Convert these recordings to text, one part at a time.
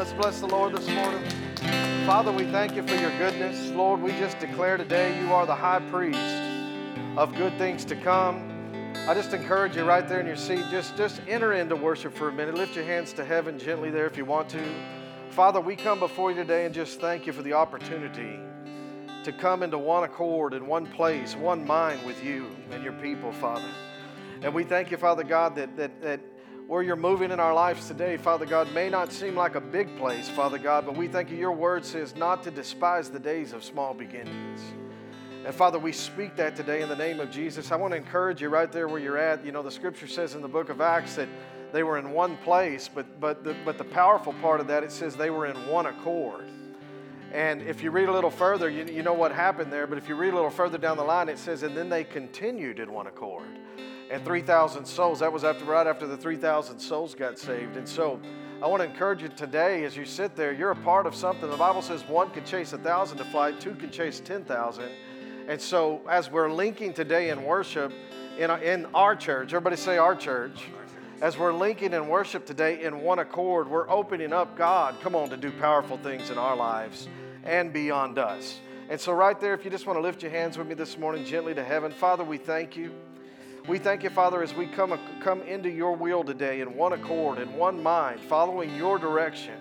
Let's bless the Lord this morning. Father, we thank you for your goodness. Lord, we just declare today you are the high priest of good things to come. I just encourage you right there in your seat, just, just enter into worship for a minute. Lift your hands to heaven gently there if you want to. Father, we come before you today and just thank you for the opportunity to come into one accord in one place, one mind with you and your people, Father. And we thank you, Father God, that, that, that where you're moving in our lives today, Father God, may not seem like a big place, Father God, but we thank you. Your word says not to despise the days of small beginnings. And Father, we speak that today in the name of Jesus. I want to encourage you right there where you're at. You know, the scripture says in the book of Acts that they were in one place, but, but, the, but the powerful part of that, it says they were in one accord. And if you read a little further, you, you know what happened there, but if you read a little further down the line, it says, and then they continued in one accord and 3,000 souls. That was after right after the 3,000 souls got saved. And so I want to encourage you today as you sit there, you're a part of something. The Bible says one can chase a thousand to flight, two can chase 10,000. And so as we're linking today in worship in our, in our church, everybody say our church. As we're linking in worship today in one accord, we're opening up God, come on, to do powerful things in our lives and beyond us. And so, right there, if you just want to lift your hands with me this morning gently to heaven, Father, we thank you. We thank you, Father, as we come, come into your will today in one accord, in one mind, following your direction.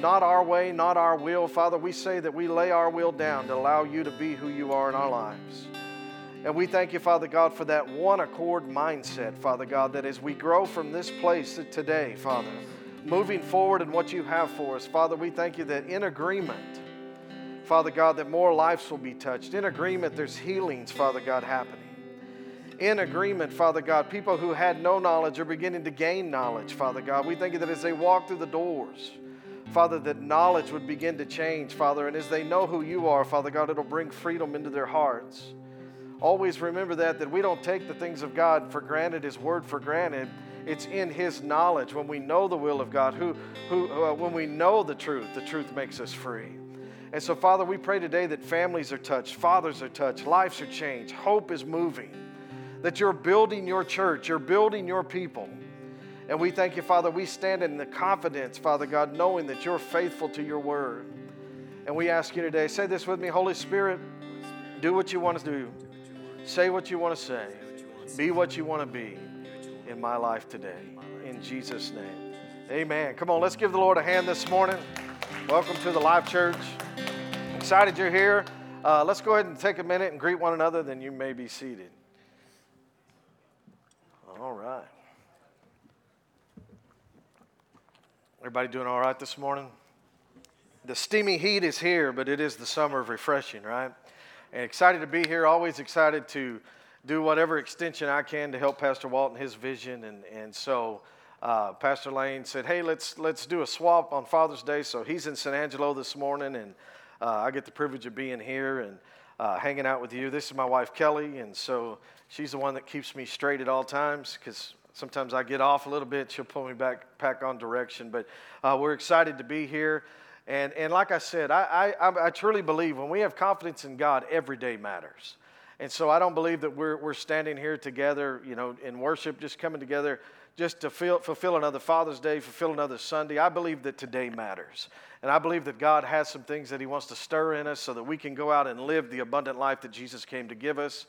Not our way, not our will. Father, we say that we lay our will down to allow you to be who you are in our lives. And we thank you, Father God, for that one accord mindset, Father God, that as we grow from this place today, Father, moving forward in what you have for us, Father, we thank you that in agreement, Father God, that more lives will be touched. In agreement, there's healings, Father God, happening in agreement, Father God. People who had no knowledge are beginning to gain knowledge, Father God. We thank you that as they walk through the doors, Father, that knowledge would begin to change, Father. And as they know who you are, Father God, it'll bring freedom into their hearts. Always remember that, that we don't take the things of God for granted, His word for granted. It's in His knowledge. When we know the will of God, who, who, uh, when we know the truth, the truth makes us free. And so, Father, we pray today that families are touched, fathers are touched, lives are changed, hope is moving that you're building your church, you're building your people. And we thank you, Father. We stand in the confidence, Father God, knowing that you're faithful to your word. And we ask you today, say this with me Holy Spirit, do what you want to do, say what you want to say, be what you want to be in my life today. In Jesus' name. Amen. Come on, let's give the Lord a hand this morning. Welcome to the Life Church. Excited you're here. Uh, let's go ahead and take a minute and greet one another, then you may be seated. All right. Everybody doing all right this morning? The steamy heat is here, but it is the summer of refreshing, right? And excited to be here, always excited to do whatever extension I can to help Pastor Walton his vision. And, and so uh, Pastor Lane said, hey, let's, let's do a swap on Father's Day. So he's in San Angelo this morning, and uh, I get the privilege of being here and uh, hanging out with you. This is my wife, Kelly, and so She's the one that keeps me straight at all times because sometimes I get off a little bit. She'll pull me back, back on direction. But uh, we're excited to be here. And, and like I said, I, I, I truly believe when we have confidence in God, every day matters. And so I don't believe that we're, we're standing here together, you know, in worship, just coming together just to feel, fulfill another Father's Day, fulfill another Sunday. I believe that today matters. And I believe that God has some things that He wants to stir in us so that we can go out and live the abundant life that Jesus came to give us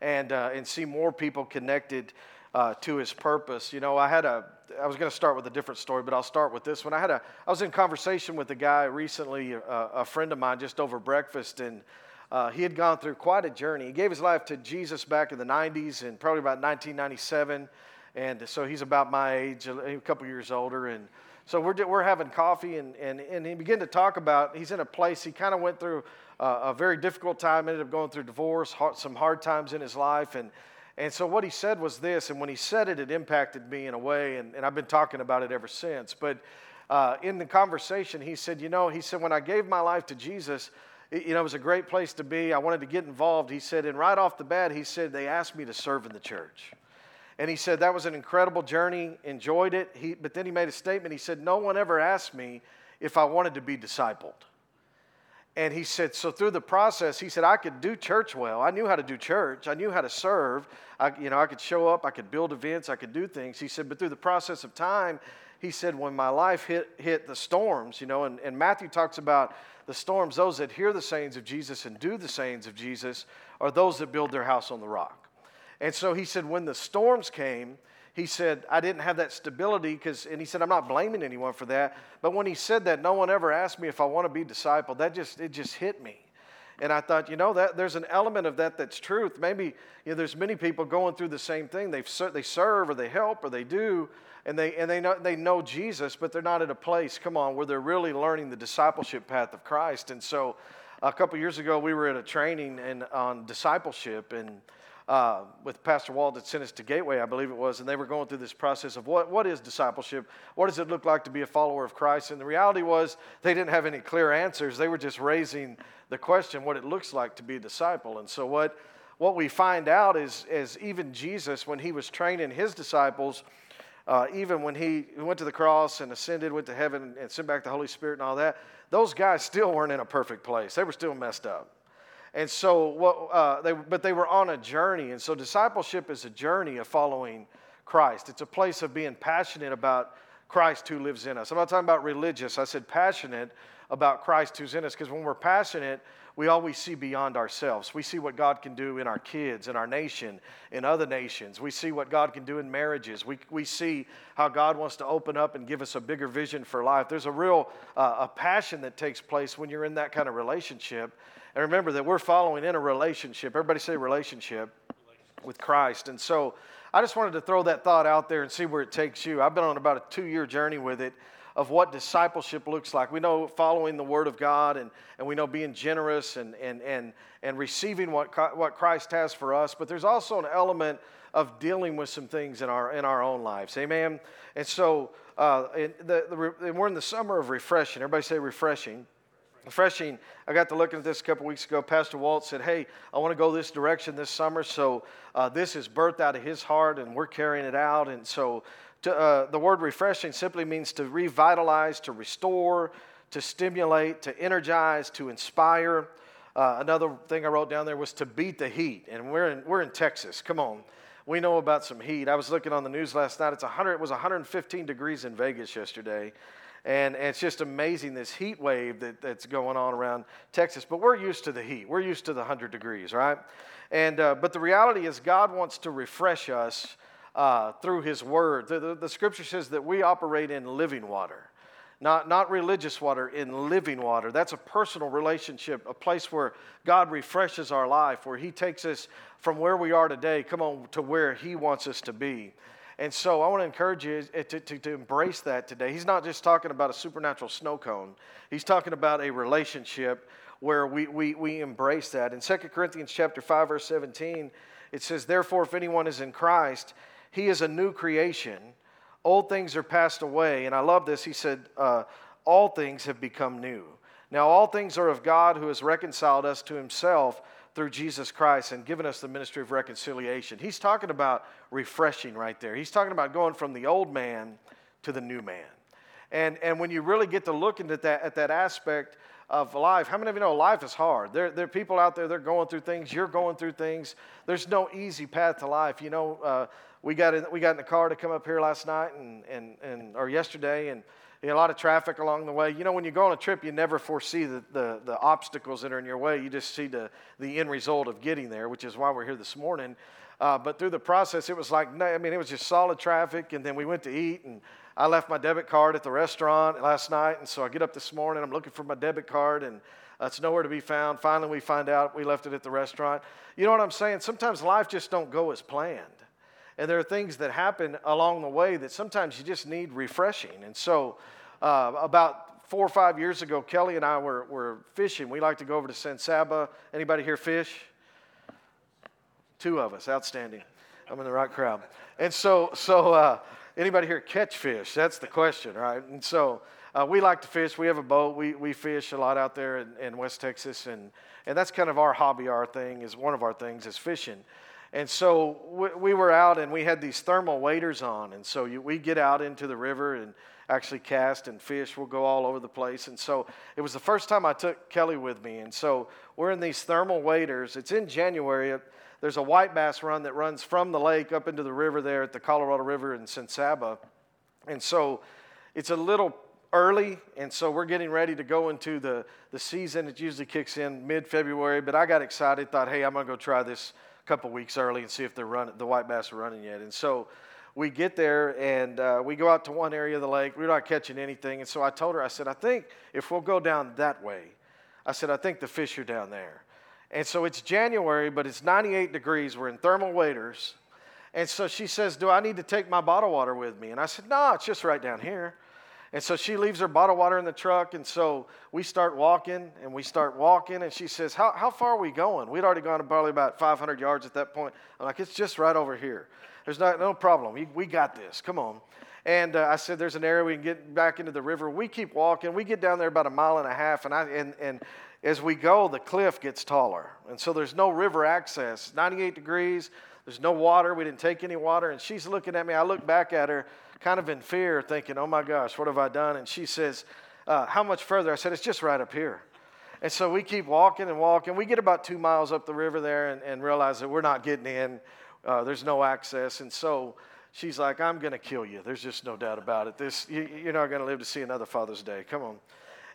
and, uh, and see more people connected uh, to his purpose. You know, I had a, I was going to start with a different story, but I'll start with this one. I had a, I was in conversation with a guy recently, uh, a friend of mine, just over breakfast, and uh, he had gone through quite a journey. He gave his life to Jesus back in the 90s and probably about 1997. And so he's about my age, a couple years older. And so we're, we're having coffee, and, and, and he began to talk about, he's in a place, he kind of went through a very difficult time, ended up going through divorce, hard, some hard times in his life. And, and so what he said was this, and when he said it, it impacted me in a way, and, and I've been talking about it ever since. But uh, in the conversation, he said, You know, he said, when I gave my life to Jesus, it, you know, it was a great place to be. I wanted to get involved. He said, and right off the bat, he said, they asked me to serve in the church. And he said, that was an incredible journey, enjoyed it. He, but then he made a statement. He said, no one ever asked me if I wanted to be discipled. And he said, so through the process, he said, I could do church well. I knew how to do church. I knew how to serve. I, you know, I could show up. I could build events. I could do things. He said, but through the process of time, he said, when my life hit, hit the storms, you know, and, and Matthew talks about the storms, those that hear the sayings of Jesus and do the sayings of Jesus are those that build their house on the rock. And so he said, when the storms came, he said, I didn't have that stability because, and he said, I'm not blaming anyone for that. But when he said that, no one ever asked me if I want to be discipled. That just, it just hit me. And I thought, you know, that there's an element of that that's truth. Maybe you know, there's many people going through the same thing. They they serve or they help or they do, and they and they know they know Jesus, but they're not at a place. Come on, where they're really learning the discipleship path of Christ. And so, a couple years ago, we were at a training and on discipleship and uh, with Pastor Walt that sent us to Gateway, I believe it was, and they were going through this process of what, what is discipleship? What does it look like to be a follower of Christ? And the reality was they didn't have any clear answers. They were just raising the question what it looks like to be a disciple. And so what, what we find out is, is even Jesus, when he was training his disciples, uh, even when he went to the cross and ascended, went to heaven, and sent back the Holy Spirit and all that, those guys still weren't in a perfect place. They were still messed up. And so, what, uh, they, but they were on a journey. And so, discipleship is a journey of following Christ. It's a place of being passionate about Christ who lives in us. I'm not talking about religious. I said passionate about Christ who's in us because when we're passionate, we always see beyond ourselves. We see what God can do in our kids, in our nation, in other nations. We see what God can do in marriages. We, we see how God wants to open up and give us a bigger vision for life. There's a real uh, a passion that takes place when you're in that kind of relationship. And remember that we're following in a relationship. Everybody say relationship with Christ. And so I just wanted to throw that thought out there and see where it takes you. I've been on about a two year journey with it of what discipleship looks like. We know following the Word of God and, and we know being generous and, and, and, and receiving what, what Christ has for us, but there's also an element of dealing with some things in our, in our own lives. Amen? And so uh, the, the, we're in the summer of refreshing. Everybody say refreshing refreshing. I got to looking at this a couple weeks ago. Pastor Walt said, Hey, I want to go this direction this summer. So uh, this is birthed out of his heart, and we're carrying it out. And so to, uh, the word refreshing simply means to revitalize, to restore, to stimulate, to energize, to inspire. Uh, another thing I wrote down there was to beat the heat. And we're in, we're in Texas. Come on. We know about some heat. I was looking on the news last night. It's 100, it was 115 degrees in Vegas yesterday. And, and it's just amazing this heat wave that, that's going on around Texas. But we're used to the heat. We're used to the 100 degrees, right? And, uh, but the reality is, God wants to refresh us uh, through His Word. The, the, the scripture says that we operate in living water not, not religious water, in living water. That's a personal relationship, a place where God refreshes our life, where He takes us from where we are today, come on, to where He wants us to be. And so I want to encourage you to, to, to, embrace that today. He's not just talking about a supernatural snow cone, he's talking about a relationship where we, we, we embrace that. In 2 Corinthians chapter 5, verse 17, it says, Therefore, if anyone is in Christ, he is a new creation. Old things are passed away. And I love this. He said, uh, All things have become new. Now, all things are of God who has reconciled us to himself through Jesus Christ and given us the ministry of reconciliation. He's talking about refreshing right there. He's talking about going from the old man to the new man. And, and when you really get to looking at that, at that aspect of life, how many of you know life is hard? There, there are people out there, they're going through things, you're going through things. There's no easy path to life. You know, uh, we, got in, we got in the car to come up here last night and, and, and, or yesterday, and you know, a lot of traffic along the way. You know, when you go on a trip, you never foresee the, the, the, obstacles that are in your way. You just see the, the end result of getting there, which is why we're here this morning. Uh, but through the process, it was like, I mean, it was just solid traffic. And then we went to eat, and I left my debit card at the restaurant last night. And so I get up this morning, I'm looking for my debit card, and it's nowhere to be found. Finally, we find out we left it at the restaurant. You know what I'm saying? Sometimes life just don't go as planned. And there are things that happen along the way that sometimes you just need refreshing. And so, uh, about four or five years ago, Kelly and I were, were fishing. We like to go over to San Saba. Anybody here fish? Two of us, outstanding. I'm in the right crowd. And so, so uh, anybody here catch fish? That's the question, right? And so uh, we like to fish. We have a boat. We, we fish a lot out there in, in West Texas, and, and that's kind of our hobby, our thing is one of our things is fishing. And so we, we were out and we had these thermal waders on. And so we get out into the river and actually cast and fish. We'll go all over the place. And so it was the first time I took Kelly with me. And so we're in these thermal waders. It's in January. There's a white bass run that runs from the lake up into the river there at the Colorado River in San Saba. And so it's a little early, and so we're getting ready to go into the, the season. It usually kicks in mid February, but I got excited, thought, hey, I'm going to go try this a couple weeks early and see if they're running, the white bass are running yet. And so we get there and uh, we go out to one area of the lake. We're not catching anything. And so I told her, I said, I think if we'll go down that way, I said, I think the fish are down there. And so it's January, but it's 98 degrees. We're in thermal waders. And so she says, Do I need to take my bottle water with me? And I said, No, it's just right down here. And so she leaves her bottle water in the truck. And so we start walking and we start walking. And she says, How, how far are we going? We'd already gone probably about 500 yards at that point. I'm like, It's just right over here. There's not, no problem. We, got this. Come on. And uh, I said, There's an area we can get back into the river. We keep walking. We get down there about a mile and a half. And, I, and, and as we go, the cliff gets taller. And so there's no river access. 98 degrees. There's no water. We didn't take any water. And she's looking at me. I look back at her kind of in fear, thinking, oh my gosh, what have I done? And she says, uh, how much further? I said, it's just right up here. And so we keep walking and walking. We get about two miles up the river there and, and realize that we're not getting in. Uh, there's no access. And so she's like, I'm going to kill you. There's just no doubt about it. This, you, you're not going to live to see another Father's Day. Come on.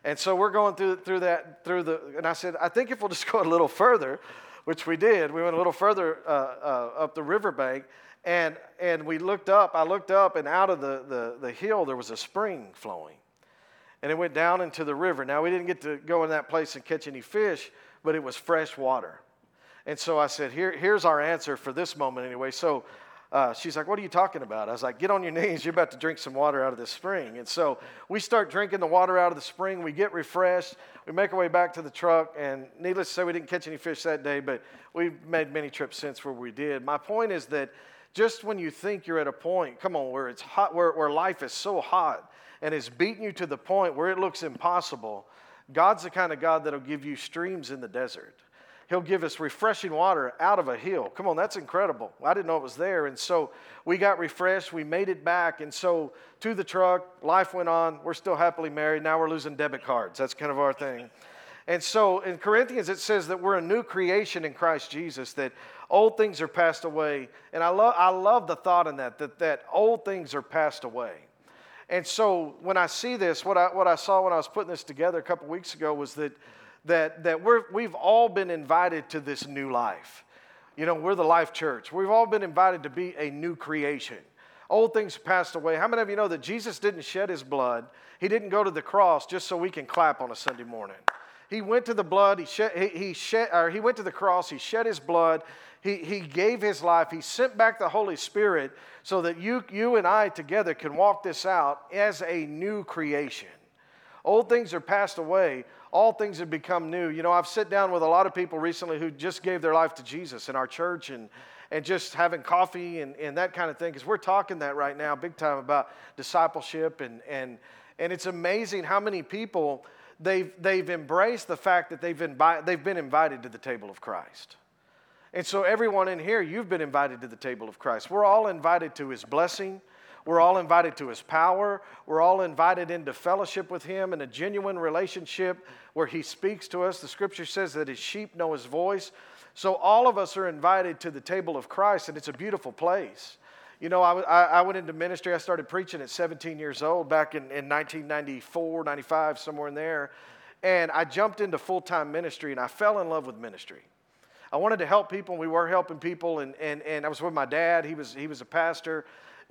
And so we're going through, through that, through the, and I said, I think if we'll just go a little further, which we did, we went a little further uh, uh, up the riverbank, and, and we looked up. I looked up, and out of the, the, the hill, there was a spring flowing. And it went down into the river. Now, we didn't get to go in that place and catch any fish, but it was fresh water. And so I said, Here, here's our answer for this moment, anyway. So uh, she's like, What are you talking about? I was like, Get on your knees. You're about to drink some water out of this spring. And so we start drinking the water out of the spring. We get refreshed. We make our way back to the truck. And needless to say, we didn't catch any fish that day, but we've made many trips since where we did. My point is that just when you think you're at a point, come on, where it's hot, where, where life is so hot and it's beating you to the point where it looks impossible, God's the kind of God that'll give you streams in the desert. He'll give us refreshing water out of a hill. Come on, that's incredible. I didn't know it was there. And so we got refreshed. We made it back. And so to the truck, life went on. We're still happily married. Now we're losing debit cards. That's kind of our thing. And so in Corinthians, it says that we're a new creation in Christ Jesus, that old things are passed away. And I, love, I love the thought in that, that, that old things are passed away. And so when I see this, what I, what I saw when I was putting this together a couple weeks ago was that, that, that we're, we've all been invited to this new life. You know, we're the life church. We've all been invited to be a new creation. Old things passed away. How many of you know that Jesus didn't shed his blood? He didn't go to the cross just so we can clap on a Sunday morning. He went to the blood, he, shed, he, he, shed, or he went to the cross, he shed his blood, he, he gave his life, he sent back the Holy Spirit so that you, you and I together can walk this out as a new creation. Old things are passed away, all things have become new. You know, I've sat down with a lot of people recently who just gave their life to Jesus in our church and, and just having coffee and, and that kind of thing, because we're talking that right now big time about discipleship. And, and, and it's amazing how many people they've, they've embraced the fact that they've, invi- they've been invited to the table of Christ. And so, everyone in here, you've been invited to the table of Christ. We're all invited to his blessing. We're all invited to his power. We're all invited into fellowship with him in a genuine relationship where he speaks to us. The scripture says that his sheep know his voice. So, all of us are invited to the table of Christ, and it's a beautiful place. You know, I, I, went into ministry. I started preaching at 17 years old back in, in 1994, 95, somewhere in there. And I jumped into full time ministry and I fell in love with ministry. I wanted to help people, and we were helping people. And, and, and I was with my dad, he was, he was a pastor.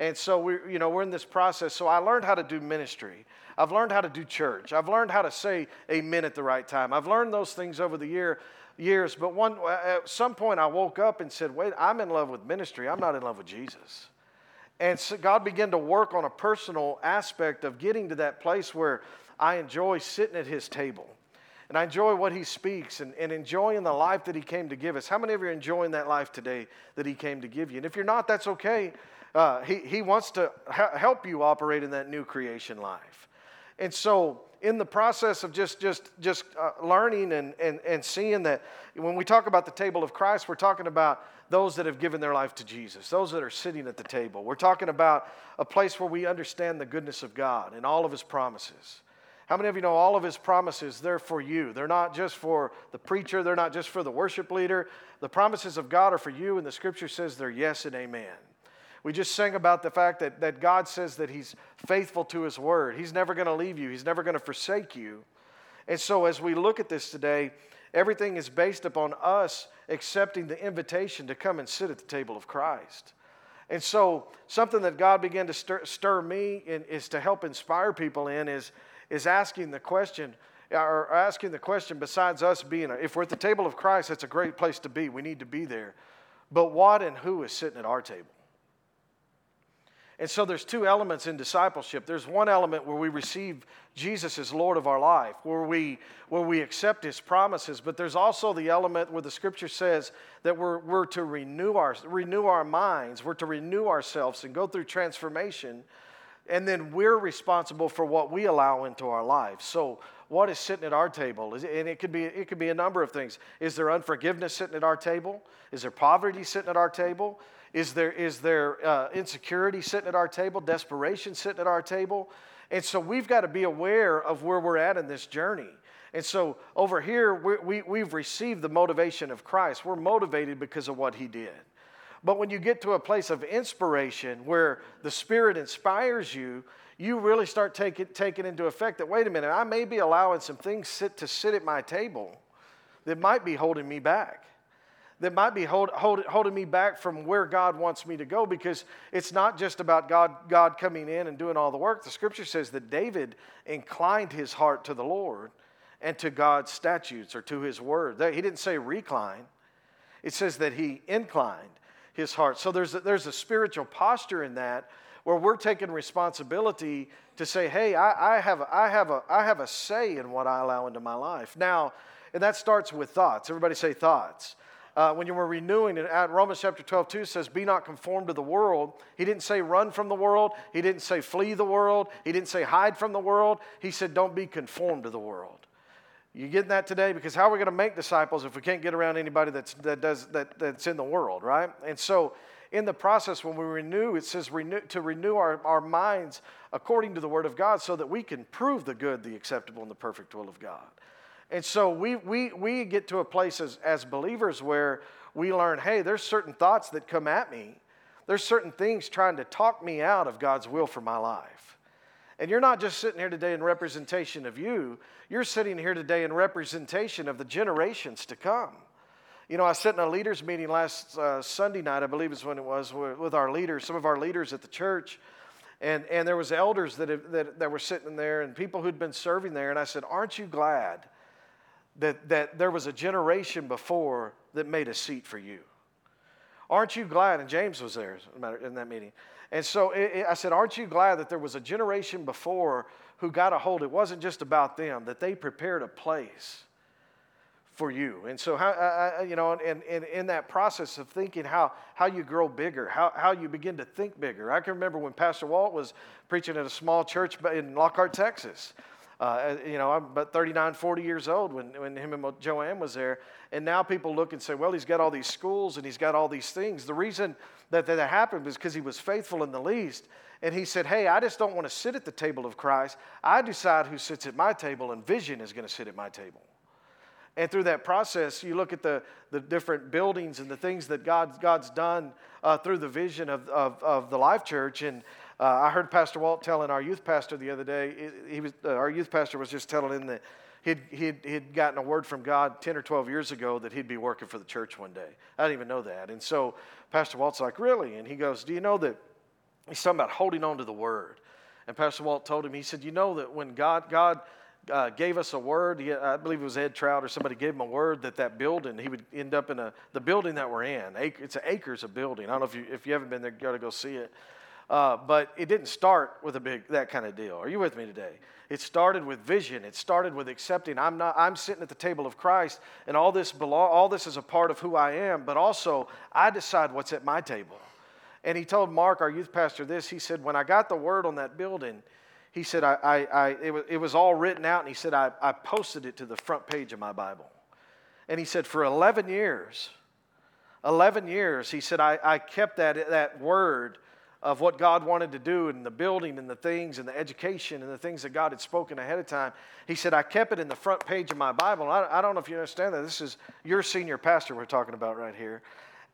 And so we, you know, we're in this process. So I learned how to do ministry. I've learned how to do church. I've learned how to say amen at the right time. I've learned those things over the year, years. But one, uh, at some point, I woke up and said, wait, I'm in love with ministry. I'm not in love with Jesus. And so God began to work on a personal aspect of getting to that place where I enjoy sitting at His table. And I enjoy what He speaks and, and enjoying the life that He came to give us. How many of you are enjoying that life today that He came to give you? And if you're not, that's okay. Uh, he, he wants to ha- help you operate in that new creation life. And so, in the process of just just just uh, learning and, and and seeing that when we talk about the table of Christ, we're talking about those that have given their life to Jesus, those that are sitting at the table. We're talking about a place where we understand the goodness of God and all of His promises. How many of you know all of His promises? They're for you. They're not just for the preacher, they're not just for the worship leader. The promises of God are for you, and the scripture says they're yes and amen. We just sang about the fact that, that God says that He's faithful to His word. He's never going to leave you, He's never going to forsake you. And so, as we look at this today, everything is based upon us accepting the invitation to come and sit at the table of Christ. And so, something that God began to stir, stir me in, is to help inspire people in is, is asking the question, or asking the question besides us being, if we're at the table of Christ, that's a great place to be. We need to be there. But what and who is sitting at our table? And so there's two elements in discipleship. There's one element where we receive Jesus as Lord of our life, where we, where we accept His promises, but there's also the element where the Scripture says that we're, we're to renew our, renew our minds, we're to renew ourselves and go through transformation, and then we're responsible for what we allow into our lives. So what is sitting at our table? And it could be it could be a number of things. Is there unforgiveness sitting at our table? Is there poverty sitting at our table? Is there is there uh, insecurity sitting at our table? Desperation sitting at our table? And so we've got to be aware of where we're at in this journey. And so over here, we, we, we've received the motivation of Christ. We're motivated because of what He did. But when you get to a place of inspiration where the Spirit inspires you, you really start taking, taking into effect that, wait a minute, I may be allowing some things sit, to sit at my table that might be holding me back, that might be hold, hold, holding me back from where God wants me to go because it's not just about God, God coming in and doing all the work. The scripture says that David inclined his heart to the Lord and to God's statutes or to his word. He didn't say recline, it says that he inclined his heart. So there's a, there's a spiritual posture in that where we're taking responsibility to say, hey, I, I, have, I, have a, I have a say in what I allow into my life. Now, and that starts with thoughts. Everybody say thoughts. Uh, when you were renewing it, at Romans chapter 12, 2 says, Be not conformed to the world. He didn't say run from the world. He didn't say flee the world. He didn't say hide from the world. He said, Don't be conformed to the world. You getting that today? Because how are we going to make disciples if we can't get around anybody that's, that does, that, that's in the world, right? And so in the process, when we renew, it says renew, to renew our, our minds according to the Word of God so that we can prove the good, the acceptable, and the perfect will of God. And so we, we, we get to a place as, as believers where we learn hey, there's certain thoughts that come at me, there's certain things trying to talk me out of God's will for my life. And you're not just sitting here today in representation of you, you're sitting here today in representation of the generations to come. You know, I sat in a leaders meeting last uh, Sunday night, I believe is when it was, with our leaders, some of our leaders at the church. And, and there was elders that, that, that were sitting there and people who'd been serving there. And I said, aren't you glad that, that there was a generation before that made a seat for you? Aren't you glad? And James was there in that meeting. And so it, it, I said, Aren't you glad that there was a generation before who got a hold? It wasn't just about them, that they prepared a place for you. And so, how, uh, you know, and, and in that process of thinking how, how you grow bigger, how, how you begin to think bigger. I can remember when Pastor Walt was preaching at a small church in Lockhart, Texas. Uh, you know, I'm about 39, 40 years old when, when him and Joanne was there. And now people look and say, well, he's got all these schools and he's got all these things. The reason that that happened was because he was faithful in the least. And he said, hey, I just don't want to sit at the table of Christ. I decide who sits at my table, and vision is going to sit at my table. And through that process, you look at the, the different buildings and the things that God, God's done uh, through the vision of, of, of, the Life Church. And uh, I heard Pastor Walt telling our youth pastor the other day, he was, uh, our youth pastor was just telling him that he'd, he'd, he'd gotten a word from God 10 or 12 years ago that he'd be working for the church one day. I didn't even know that. And so Pastor Walt's like, Really? And he goes, Do you know that he's talking about holding on to the word? And Pastor Walt told him, He said, You know that when God, God, uh, gave us a word. He, I believe it was Ed Trout or somebody gave him a word that that building, he would end up in a, the building that we're in. It's an acres of building. I don't know if you, if you haven't been there, you got to go see it. Uh, but it didn't start with a big, that kind of deal. Are you with me today? It started with vision. It started with accepting I'm, not, I'm sitting at the table of Christ and all this, belong, all this is a part of who I am, but also I decide what's at my table. And he told Mark, our youth pastor, this. He said, When I got the word on that building, he said, I, I, I it, was, it was all written out, and he said, I, I posted it to the front page of my Bible. And he said, for 11 years, 11 years, he said, I, I kept that, that word of what God wanted to do and the building and the things and the education and the things that God had spoken ahead of time. He said, I kept it in the front page of my Bible. I, I don't know if you understand that. This is your senior pastor we're talking about right here.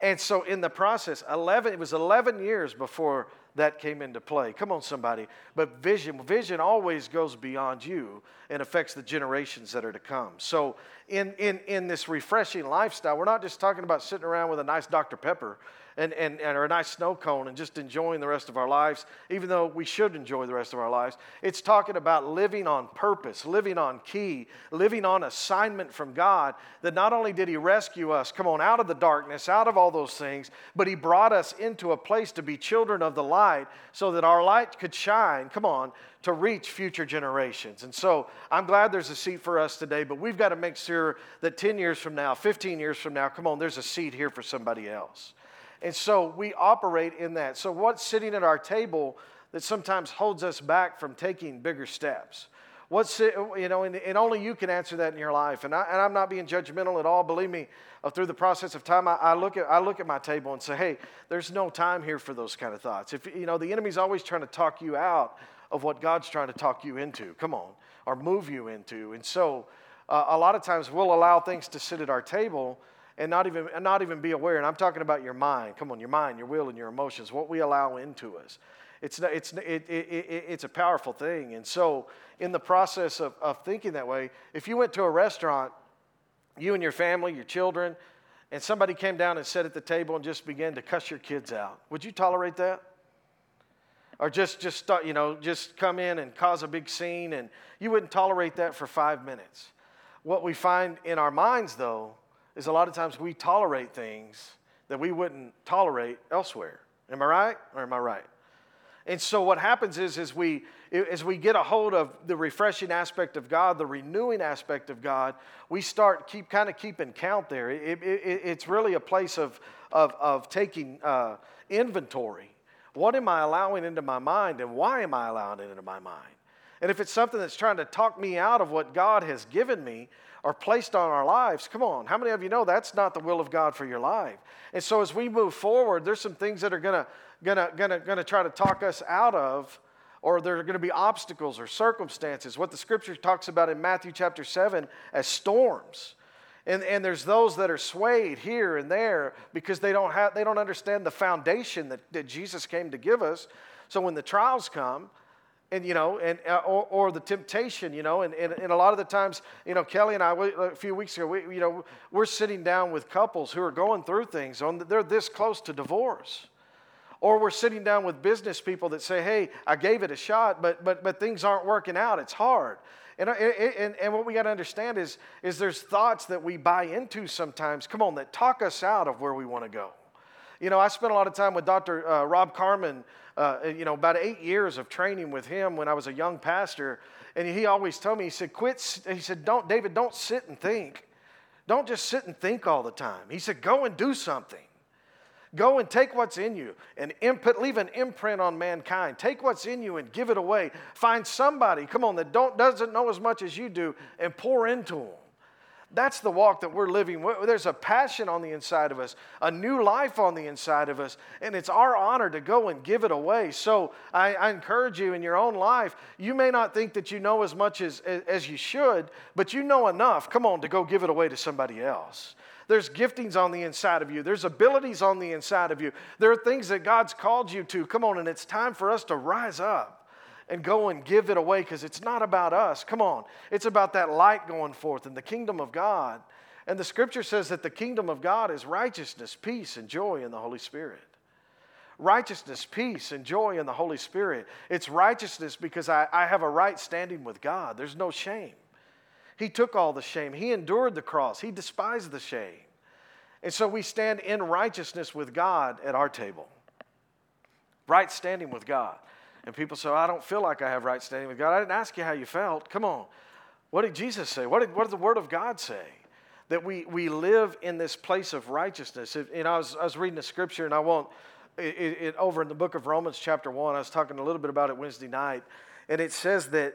And so in the process, 11, it was 11 years before that came into play. Come on, somebody. But vision, vision always goes beyond you and affects the generations that are to come. So in, in, in this refreshing lifestyle, we're not just talking about sitting around with a nice Dr. Pepper and, and, and or a nice snow cone and just enjoying the rest of our lives, even though we should enjoy the rest of our lives. It's talking about living on purpose, living on key, living on assignment from God. That not only did He rescue us, come on, out of the darkness, out of all those things, but He brought us into a place to be children of the light so that our light could shine, come on, to reach future generations. And so I'm glad there's a seat for us today, but we've got to make sure that 10 years from now, 15 years from now, come on, there's a seat here for somebody else. And so we operate in that. So, what's sitting at our table that sometimes holds us back from taking bigger steps? What's it, you know, and, and, only you can answer that in your life. And, I, am not being judgmental at all. Believe me, uh, through the process of time, I, I, look at, I look at my table and say, hey, there's no time here for those kind of thoughts. If, you know, the enemy's always trying to talk you out of what God's trying to talk you into. Come on, or move you into. And so, uh, a lot of times we'll allow things to sit at our table and not even, and not even be aware. And I'm talking about your mind. Come on, your mind, your will, and your emotions, what we allow into us. It's, it's, it, it, it, it's a powerful thing. And so, in the process of, of thinking that way, if you went to a restaurant, you and your family, your children, and somebody came down and sat at the table and just began to cuss your kids out, would you tolerate that? Or just, just start, you know, just come in and cause a big scene, and you wouldn't tolerate that for five minutes. What we find in our minds, though, is a lot of times we tolerate things that we wouldn't tolerate elsewhere. Am I right or am I right? And so what happens is, is we, as we get a hold of the refreshing aspect of God, the renewing aspect of God, we start keep kind of keeping count there. It, it, it's really a place of, of, of taking uh, inventory. What am I allowing into my mind and why am I allowing it into my mind? And if it's something that's trying to talk me out of what God has given me, are placed on our lives, come on, how many of you know that's not the will of God for your life? And so as we move forward, there's some things that are gonna, gonna, gonna, gonna try to talk us out of, or there are gonna be obstacles or circumstances. What the scripture talks about in Matthew chapter 7 as storms. And, and there's those that are swayed here and there because they don't, have, they don't understand the foundation that, that Jesus came to give us. So when the trials come, and you know and uh, or, or, the temptation you know and, and, and, a lot of the times you know kelly and i a few weeks ago we, you know we're sitting down with couples who are going through things on they're this close to divorce or we're sitting down with business people that say hey i gave it a shot but but but things aren't working out it's hard and, uh, and, and what we got to understand is, is there's thoughts that we buy into sometimes, come on, that talk us out of where we want to go. You know, I spent a lot of time with Dr. Uh, Rob Carmen uh, you know, about eight years of training with him when I was a young pastor. And he always told me, he said, quit. He said, don't, David, don't sit and think. Don't just sit and think all the time. He said, go and do something. Go and take what's in you and imp- leave an imprint on mankind. Take what's in you and give it away. Find somebody, come on, that don't, doesn't know as much as you do and pour into them. That's the walk that we're living. There's a passion on the inside of us, a new life on the inside of us, and it's our honor to go and give it away. So I, I encourage you in your own life, you may not think that you know as much as, as you should, but you know enough, come on, to go give it away to somebody else. There's giftings on the inside of you. There's abilities on the inside of you. There are things that God's called you to. Come on, and it's time for us to rise up and go and give it away because it's not about us. Come on. It's about that light going forth in the kingdom of God. And the scripture says that the kingdom of God is righteousness, peace, and joy in the Holy Spirit. Righteousness, peace, and joy in the Holy Spirit. It's righteousness because I, I have a right standing with God. There's no shame. He took all the shame, He endured the cross, He despised the shame. And so we stand in righteousness with God at our table. Right standing with God. And people say, I don't feel like I have right standing with God. I didn't ask you how you felt. Come on. What did Jesus say? What did, what did the Word of God say? That we, we live in this place of righteousness. Know, I was, I was reading a scripture, and I won't, it, it, over in the book of Romans, chapter 1, I was talking a little bit about it Wednesday night. And it says that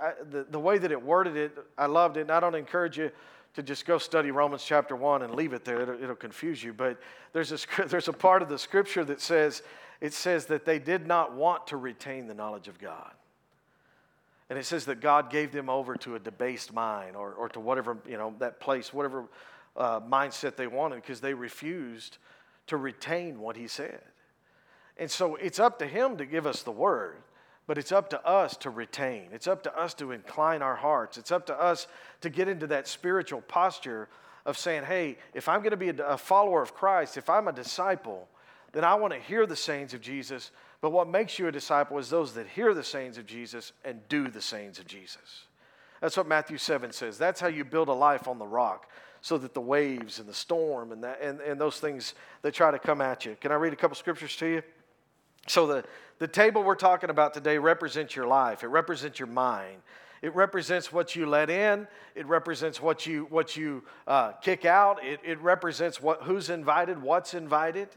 I, the, the way that it worded it, I loved it. And I don't encourage you to just go study Romans chapter 1 and leave it there. It'll, it'll confuse you. But there's a, there's a part of the scripture that says, it says that they did not want to retain the knowledge of God. And it says that God gave them over to a debased mind or, or to whatever, you know, that place, whatever uh, mindset they wanted, because they refused to retain what he said. And so it's up to him to give us the word, but it's up to us to retain. It's up to us to incline our hearts. It's up to us to get into that spiritual posture of saying, hey, if I'm going to be a follower of Christ, if I'm a disciple, then I want to hear the sayings of Jesus. But what makes you a disciple is those that hear the sayings of Jesus and do the sayings of Jesus. That's what Matthew 7 says. That's how you build a life on the rock so that the waves and the storm and, that, and, and those things that try to come at you. Can I read a couple scriptures to you? So, the, the table we're talking about today represents your life, it represents your mind. It represents what you let in. It represents what you, what you uh, kick out. It, it represents what, who's invited, what's invited.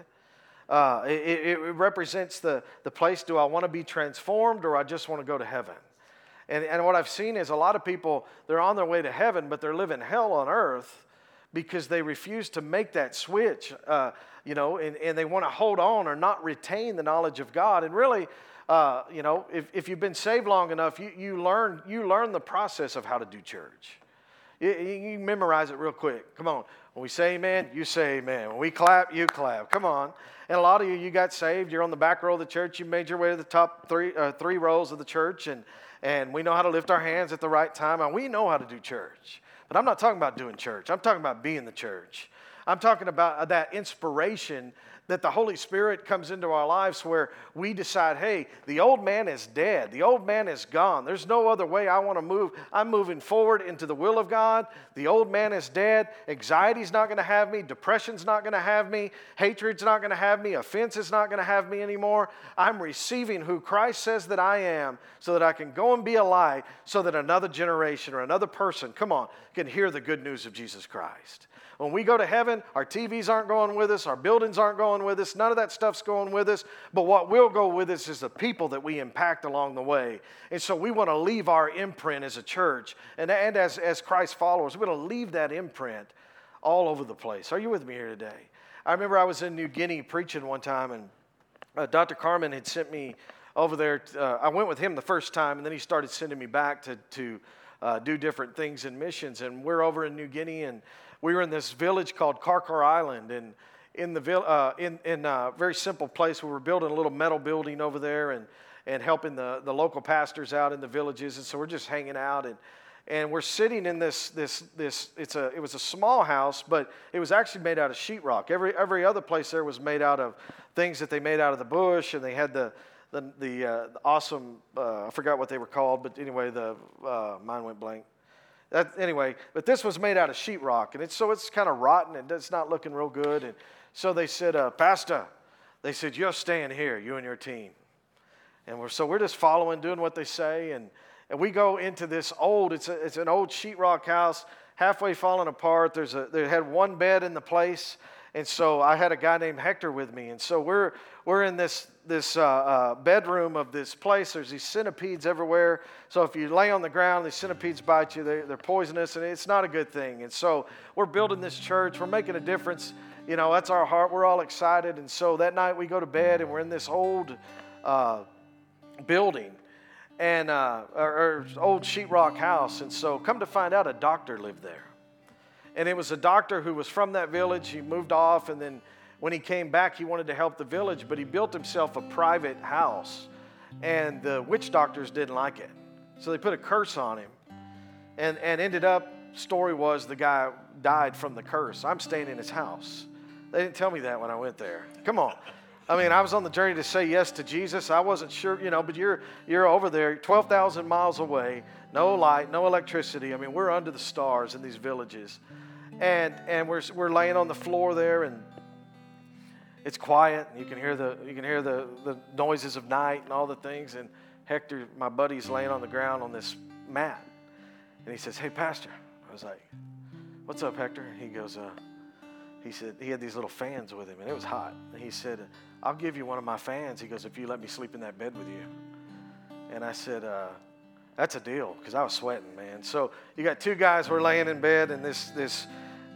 Uh, it, it, represents the, the place do I want to be transformed or I just want to go to heaven? And, and what I've seen is a lot of people, they're on their way to heaven, but they're living hell on earth because they refuse to make that switch, uh, you know, and, and they want to hold on or not retain the knowledge of God. And really, uh, you know, if, if you've been saved long enough, you, you, learn, you learn the process of how to do church. You, you memorize it real quick. Come on. When we say amen, you say amen. When we clap, you clap. Come on. And a lot of you, you got saved. You're on the back row of the church. You made your way to the top three, uh, three rows of the church, and, and we know how to lift our hands at the right time, and we know how to do church. But I'm not talking about doing church. I'm talking about being the church. I'm talking about that inspiration that the Holy Spirit comes into our lives where we decide, hey, the old man is dead. The old man is gone. There's no other way I want to move. I'm moving forward into the will of God. The old man is dead. Anxiety's not going to have me. Depression's not going to have me. Hatred's not going to have me. Offense is not going to have me anymore. I'm receiving who Christ says that I am so that I can go and be a light so that another generation or another person, come on, can hear the good news of Jesus Christ. When we go to heaven, our TVs aren't going with us, our buildings aren't going with us, none of that stuff's going with us. But what will go with us is the people that we impact along the way. And so we want to leave our imprint as a church and, and as, as Christ followers. We want to leave that imprint all over the place. Are you with me here today? I remember I was in New Guinea preaching one time, and uh, Dr. Carmen had sent me over there. Uh, I went with him the first time, and then he started sending me back to, to uh, do different things in missions. And we're over in New Guinea, and we were in this village called Karkar Island, and in the uh, in in a very simple place, we were building a little metal building over there, and and helping the the local pastors out in the villages, and so we're just hanging out and. And we're sitting in this, this, this, it's a, it was a small house, but it was actually made out of sheetrock. Every, every other place there was made out of things that they made out of the bush, and they had the, the, the, uh, the awesome, uh, I forgot what they were called, but anyway, the, uh, mine went blank. That, anyway, but this was made out of sheetrock, and it's, so it's kind of rotten and it's not looking real good. And so they said, uh, Pastor, they said, you're staying here, you and your team. And we're, so we're just following, doing what they say. And, and we go into this old, it's, a, it's an old sheetrock house, halfway falling apart. There's a, they had one bed in the place. And so I had a guy named Hector with me. And so we're, we're in this, this uh, uh, bedroom of this place. There's these centipedes everywhere. So if you lay on the ground, these centipedes bite you. They, they're poisonous, and it's not a good thing. And so we're building this church. We're making a difference. You know, that's our heart. We're all excited. And so that night we go to bed, and we're in this old uh, building and uh, or, or old sheetrock house. And so come to find out, a doctor lived there. And it was a doctor who was from that village. He moved off, and then when he came back, he wanted to help the village, but he built himself a private house. And the witch doctors didn't like it. So they put a curse on him. And, and ended up, story was the guy died from the curse. I'm staying in his house. They didn't tell me that when I went there. Come on. I mean, I was on the journey to say yes to Jesus. I wasn't sure, you know, but you're you're over there, 12,000 miles away, no light, no electricity. I mean, we're under the stars in these villages. And and we're we're laying on the floor there and it's quiet. You can hear the you can hear the, the noises of night and all the things. And Hector, my buddy's laying on the ground on this mat, and he says, "Hey, Pastor." I was like, "What's up, Hector?" He goes, uh, "He said he had these little fans with him, and it was hot." And he said, "I'll give you one of my fans." He goes, "If you let me sleep in that bed with you." And I said, uh, "That's a deal," because I was sweating, man. So you got two guys who are laying in bed, and this this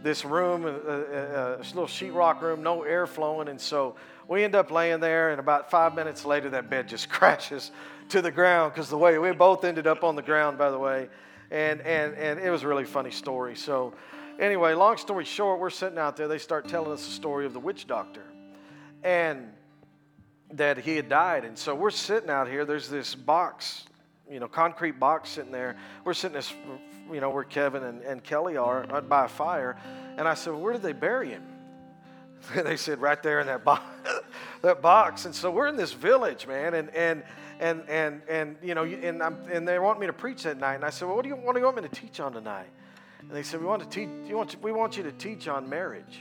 this room, a, a, a little sheetrock room, no air flowing. And so we end up laying there, and about five minutes later, that bed just crashes to the ground because the way we both ended up on the ground, by the way. And, and, and it was a really funny story. So, anyway, long story short, we're sitting out there. They start telling us the story of the witch doctor. and that he had died. And so we're sitting out here. There's this box, you know, concrete box sitting there. We're sitting this, you know, where Kevin and, and Kelly are uh, by a fire. And I said, well, where did they bury him? And they said, right there in that box. that box. And so we're in this village, man. And, and, and, and, and you know, and, I'm, and they want me to preach that night. And I said, well, what do you, what do you want me to teach on tonight? And they said, we want to teach, you want we want you to teach on marriage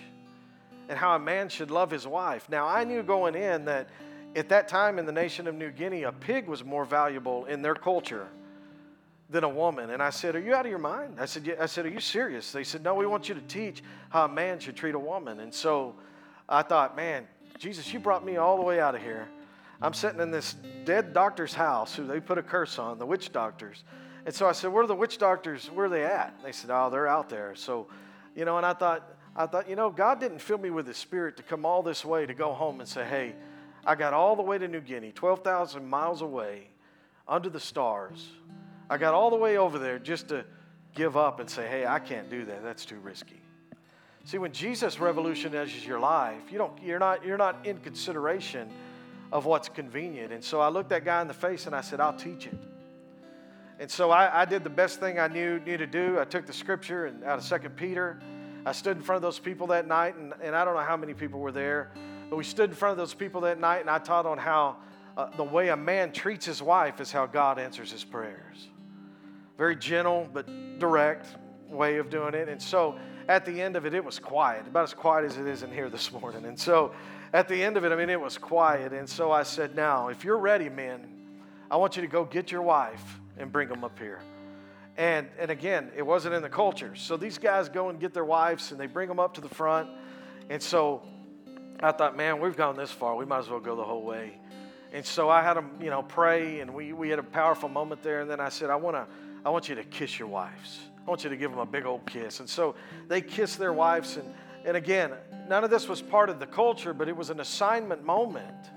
and how a man should love his wife. Now, I knew going in that at that time in the nation of New Guinea, a pig was more valuable in their culture than a woman. And I said, Are you out of your mind? I said, yeah. I said, Are you serious? They said, No, we want you to teach how a man should treat a woman. And so I thought, Man, Jesus, you brought me all the way out of here. I'm sitting in this dead doctor's house who they put a curse on, the witch doctors. And so I said, Where are the witch doctors? Where are they at? They said, Oh, they're out there. So, you know, and I thought, I thought, you know, God didn't fill me with His Spirit to come all this way to go home and say, Hey, I got all the way to New Guinea, 12,000 miles away, under the stars. I got all the way over there just to give up and say, hey, I can't do that. That's too risky. See, when Jesus revolutionizes your life, you don't, you're, not, you're not in consideration of what's convenient. And so I looked that guy in the face and I said, I'll teach it. And so I, I did the best thing I knew, knew to do. I took the scripture and out of Second Peter. I stood in front of those people that night, and, and I don't know how many people were there. But we stood in front of those people that night, and I taught on how uh, the way a man treats his wife is how God answers his prayers. Very gentle but direct way of doing it. And so at the end of it, it was quiet, about as quiet as it is in here this morning. And so at the end of it, I mean, it was quiet. And so I said, Now, if you're ready, men, I want you to go get your wife and bring them up here. And, and again, it wasn't in the culture. So these guys go and get their wives and they bring them up to the front. And so I thought, man, we've gone this far. We might as well go the whole way. And so I had them, you know, pray, and we, we had a powerful moment there. And then I said, I want to, I want you to kiss your wives. I want you to give them a big old kiss. And so they kissed their wives. And, and again, none of this was part of the culture, but it was an assignment moment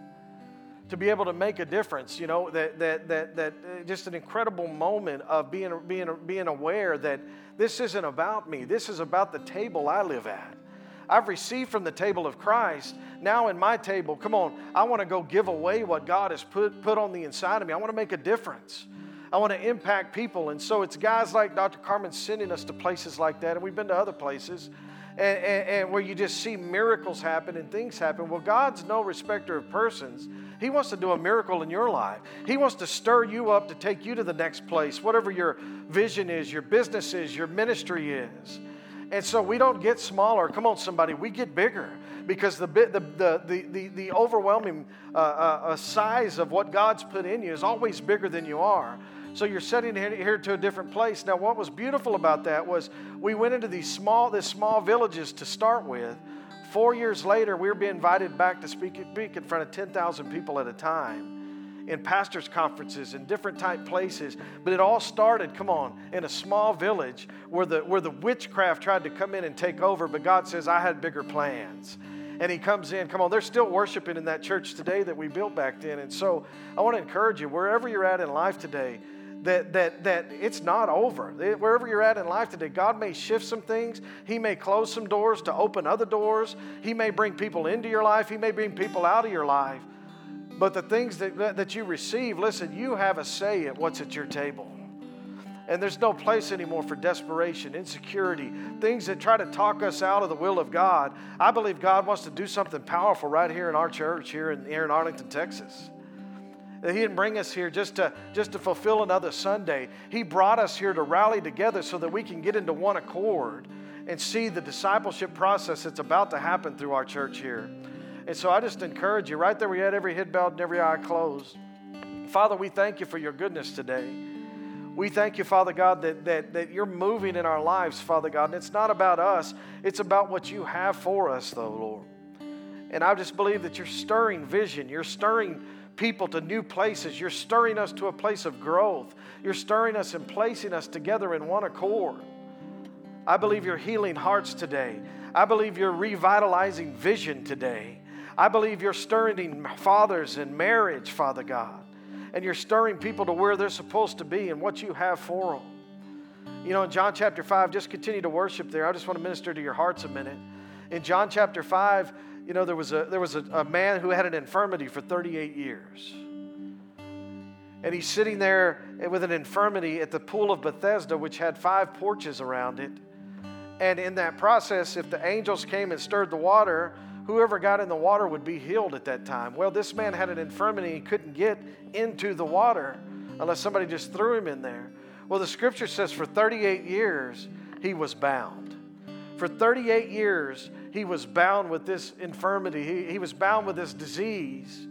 to be able to make a difference. You know, that, that, that, that uh, just an incredible moment of being, being, being aware that this isn't about me, this is about the table I live at. I've received from the table of Christ. Now, in my table, come on, I want to go give away what God has put, put on the inside of me. I want to make a difference. I want to impact people. And so it's guys like Dr. Carmen sending us to places like that. And we've been to other places. And, and, and, where you just see miracles happen and things happen. Well, God's no respecter of persons. He wants to do a miracle in your life. He wants to stir you up to take you to the next place, whatever your vision is, your business is, your ministry is. And so we don't get smaller. Come on, somebody, we get bigger because the, the, the, the, the, overwhelming uh, uh, uh, size of what God's put in you is always bigger than you are. So you're setting here, to a different place. Now, what was beautiful about that was we went into these small, these small villages to start with. Four years later, we were being invited back to speak, speak in front of 10,000 people at a time in pastors' conferences in different type places. But it all started, come on, in a small village where the, where the witchcraft tried to come in and take over, but God says, I had bigger plans. And he comes in, come on, they're still worshiping in that church today that we built back then. And so I want to encourage you, wherever you're at in life today, that, that, that it's not over. Wherever you're at in life today, God may shift some things. He may close some doors to open other doors. He may bring people into your life. He may bring people out of your life. But the things that, that you receive, listen, you have a say at what's at your table. And there's no place anymore for desperation, insecurity, things that try to talk us out of the will of God. I believe God wants to do something powerful right here in our church, here in, here in Arlington, Texas. He didn't bring us here just to, just to fulfill another Sunday. He brought us here to rally together so that we can get into one accord and see the discipleship process that's about to happen through our church here. And so I just encourage you right there we had every head bowed and every eye closed. Father, we thank you for your goodness today. We thank you, Father God, that, that, that you're moving in our lives, Father God. And it's not about us, it's about what you have for us, though, Lord. And I just believe that you're stirring vision. You're stirring people to new places. You're stirring us to a place of growth. You're stirring us and placing us together in one accord. I believe you're healing hearts today. I believe you're revitalizing vision today. I believe you're stirring fathers in marriage, Father God, and you're stirring people to where they're supposed to be and what you have for them. You know, in John chapter 5, just continue to worship there. I just want to minister to your hearts a minute. In John chapter 5, you know, there was a, there was a, a man who had an infirmity for 38 years. And he's sitting there with an infirmity at the pool of Bethesda, which had five porches around it. And in that process, if the angels came and stirred the water, whoever got in the water would be healed at that time. Well, this man had an infirmity, he couldn't get into the water unless somebody just threw him in there. Well, the scripture says for 38 years he was bound. For 38 years he was bound with this infirmity, he, he was bound with this disease.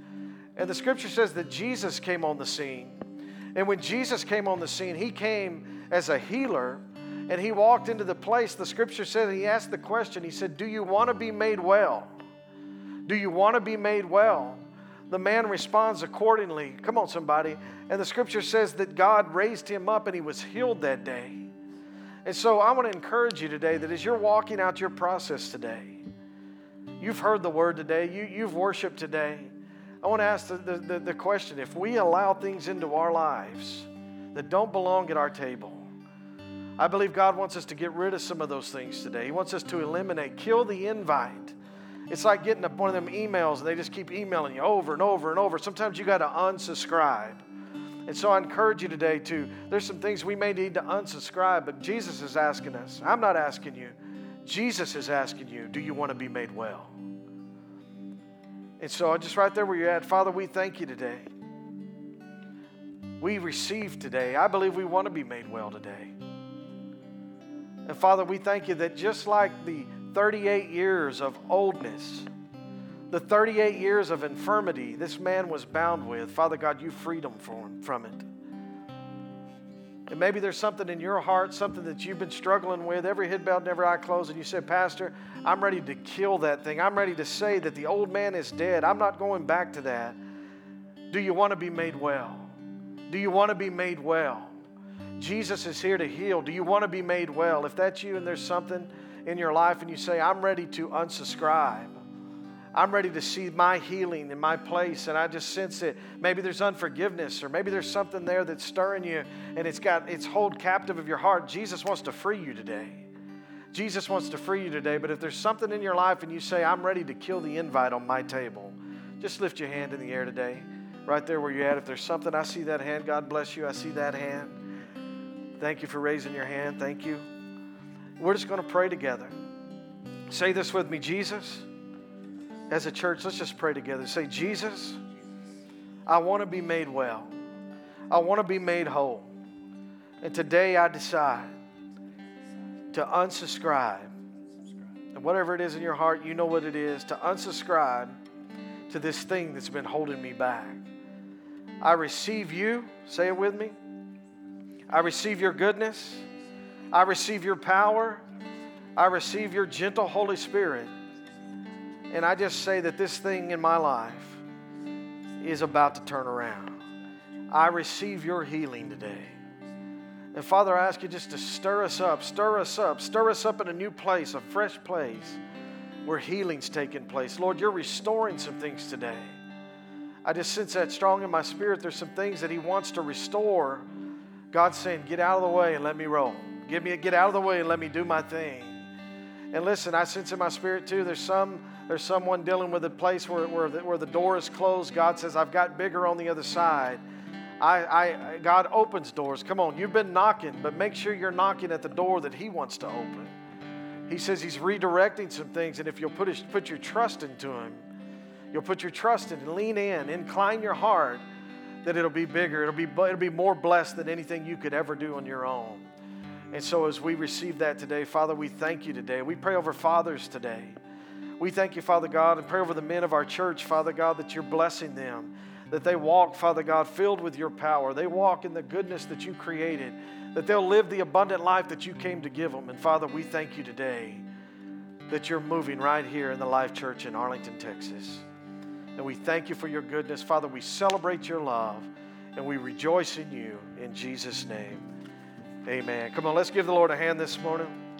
And the scripture says that Jesus came on the scene. And when Jesus came on the scene, he came as a healer and he walked into the place. The scripture says he asked the question, he said, Do you want to be made well? Do you want to be made well? The man responds accordingly. Come on, somebody. And the scripture says that God raised him up and he was healed that day. And so I want to encourage you today that as you're walking out your process today, you've heard the word today, you, you've worshiped today. I want to ask the, the, the question if we allow things into our lives that don't belong at our table, I believe God wants us to get rid of some of those things today. He wants us to eliminate, kill the invite. It's like getting up one of them emails and they just keep emailing you over and over and over. Sometimes you got to unsubscribe. And so I encourage you today to, there's some things we may need to unsubscribe, but Jesus is asking us. I'm not asking you. Jesus is asking you, do you want to be made well? And so just right there where you're at, Father, we thank you today. We receive today. I believe we want to be made well today. And Father, we thank you that just like the 38 years of oldness, the 38 years of infirmity this man was bound with, Father God, you freed him from, from it. And maybe there's something in your heart, something that you've been struggling with, every head bowed and every eye closed, and you said, Pastor, I'm ready to kill that thing. I'm ready to say that the old man is dead. I'm not going back to that. Do you want to be made well? Do you want to be made well? Jesus is here to heal. Do you want to be made well? If that's you and there's something in your life and you say, I'm ready to unsubscribe, I'm ready to see my healing in my place, and I just sense it. Maybe there's unforgiveness, or maybe there's something there that's stirring you and it's got it's hold captive of your heart. Jesus wants to free you today. Jesus wants to free you today, but if there's something in your life and you say, I'm ready to kill the invite on my table, just lift your hand in the air today, right there where you're at. If there's something, I see that hand. God bless you. I see that hand. Thank you for raising your hand. Thank you. We're just going to pray together. Say this with me Jesus. As a church, let's just pray together. Say, Jesus, I want to be made well. I want to be made whole. And today I decide to unsubscribe. And whatever it is in your heart, you know what it is to unsubscribe to this thing that's been holding me back. I receive you. Say it with me. I receive your goodness. I receive your power. I receive your gentle Holy Spirit. And I just say that this thing in my life is about to turn around. I receive your healing today. And Father, I ask you just to stir us up, stir us up, stir us up in a new place, a fresh place where healing's taking place. Lord, you're restoring some things today. I just sense that strong in my spirit. There's some things that He wants to restore. God's saying, Get out of the way and let me roll. Give me get out of the way and let me do my thing. And listen, I sense in my spirit too, there's some there's someone dealing with a place where, where, the, where the door is closed. God says, I've got bigger on the other side. I, I, God opens doors. Come on, you've been knocking, but make sure you're knocking at the door that He wants to open. He says He's redirecting some things, and if you'll put, his, put your trust into Him, you'll put your trust in and lean in, incline your heart, that it'll be bigger. It'll be, it'll be more blessed than anything you could ever do on your own. And so, as we receive that today, Father, we thank you today. We pray over fathers today. We thank you, Father God, and pray over the men of our church, Father God, that you're blessing them that they walk, Father God, filled with your power. They walk in the goodness that you created, that they'll live the abundant life that you came to give them. And Father, we thank you today that you're moving right here in the Life Church in Arlington, Texas. And we thank you for your goodness. Father, we celebrate your love and we rejoice in you in Jesus' name. Amen. Come on, let's give the Lord a hand this morning.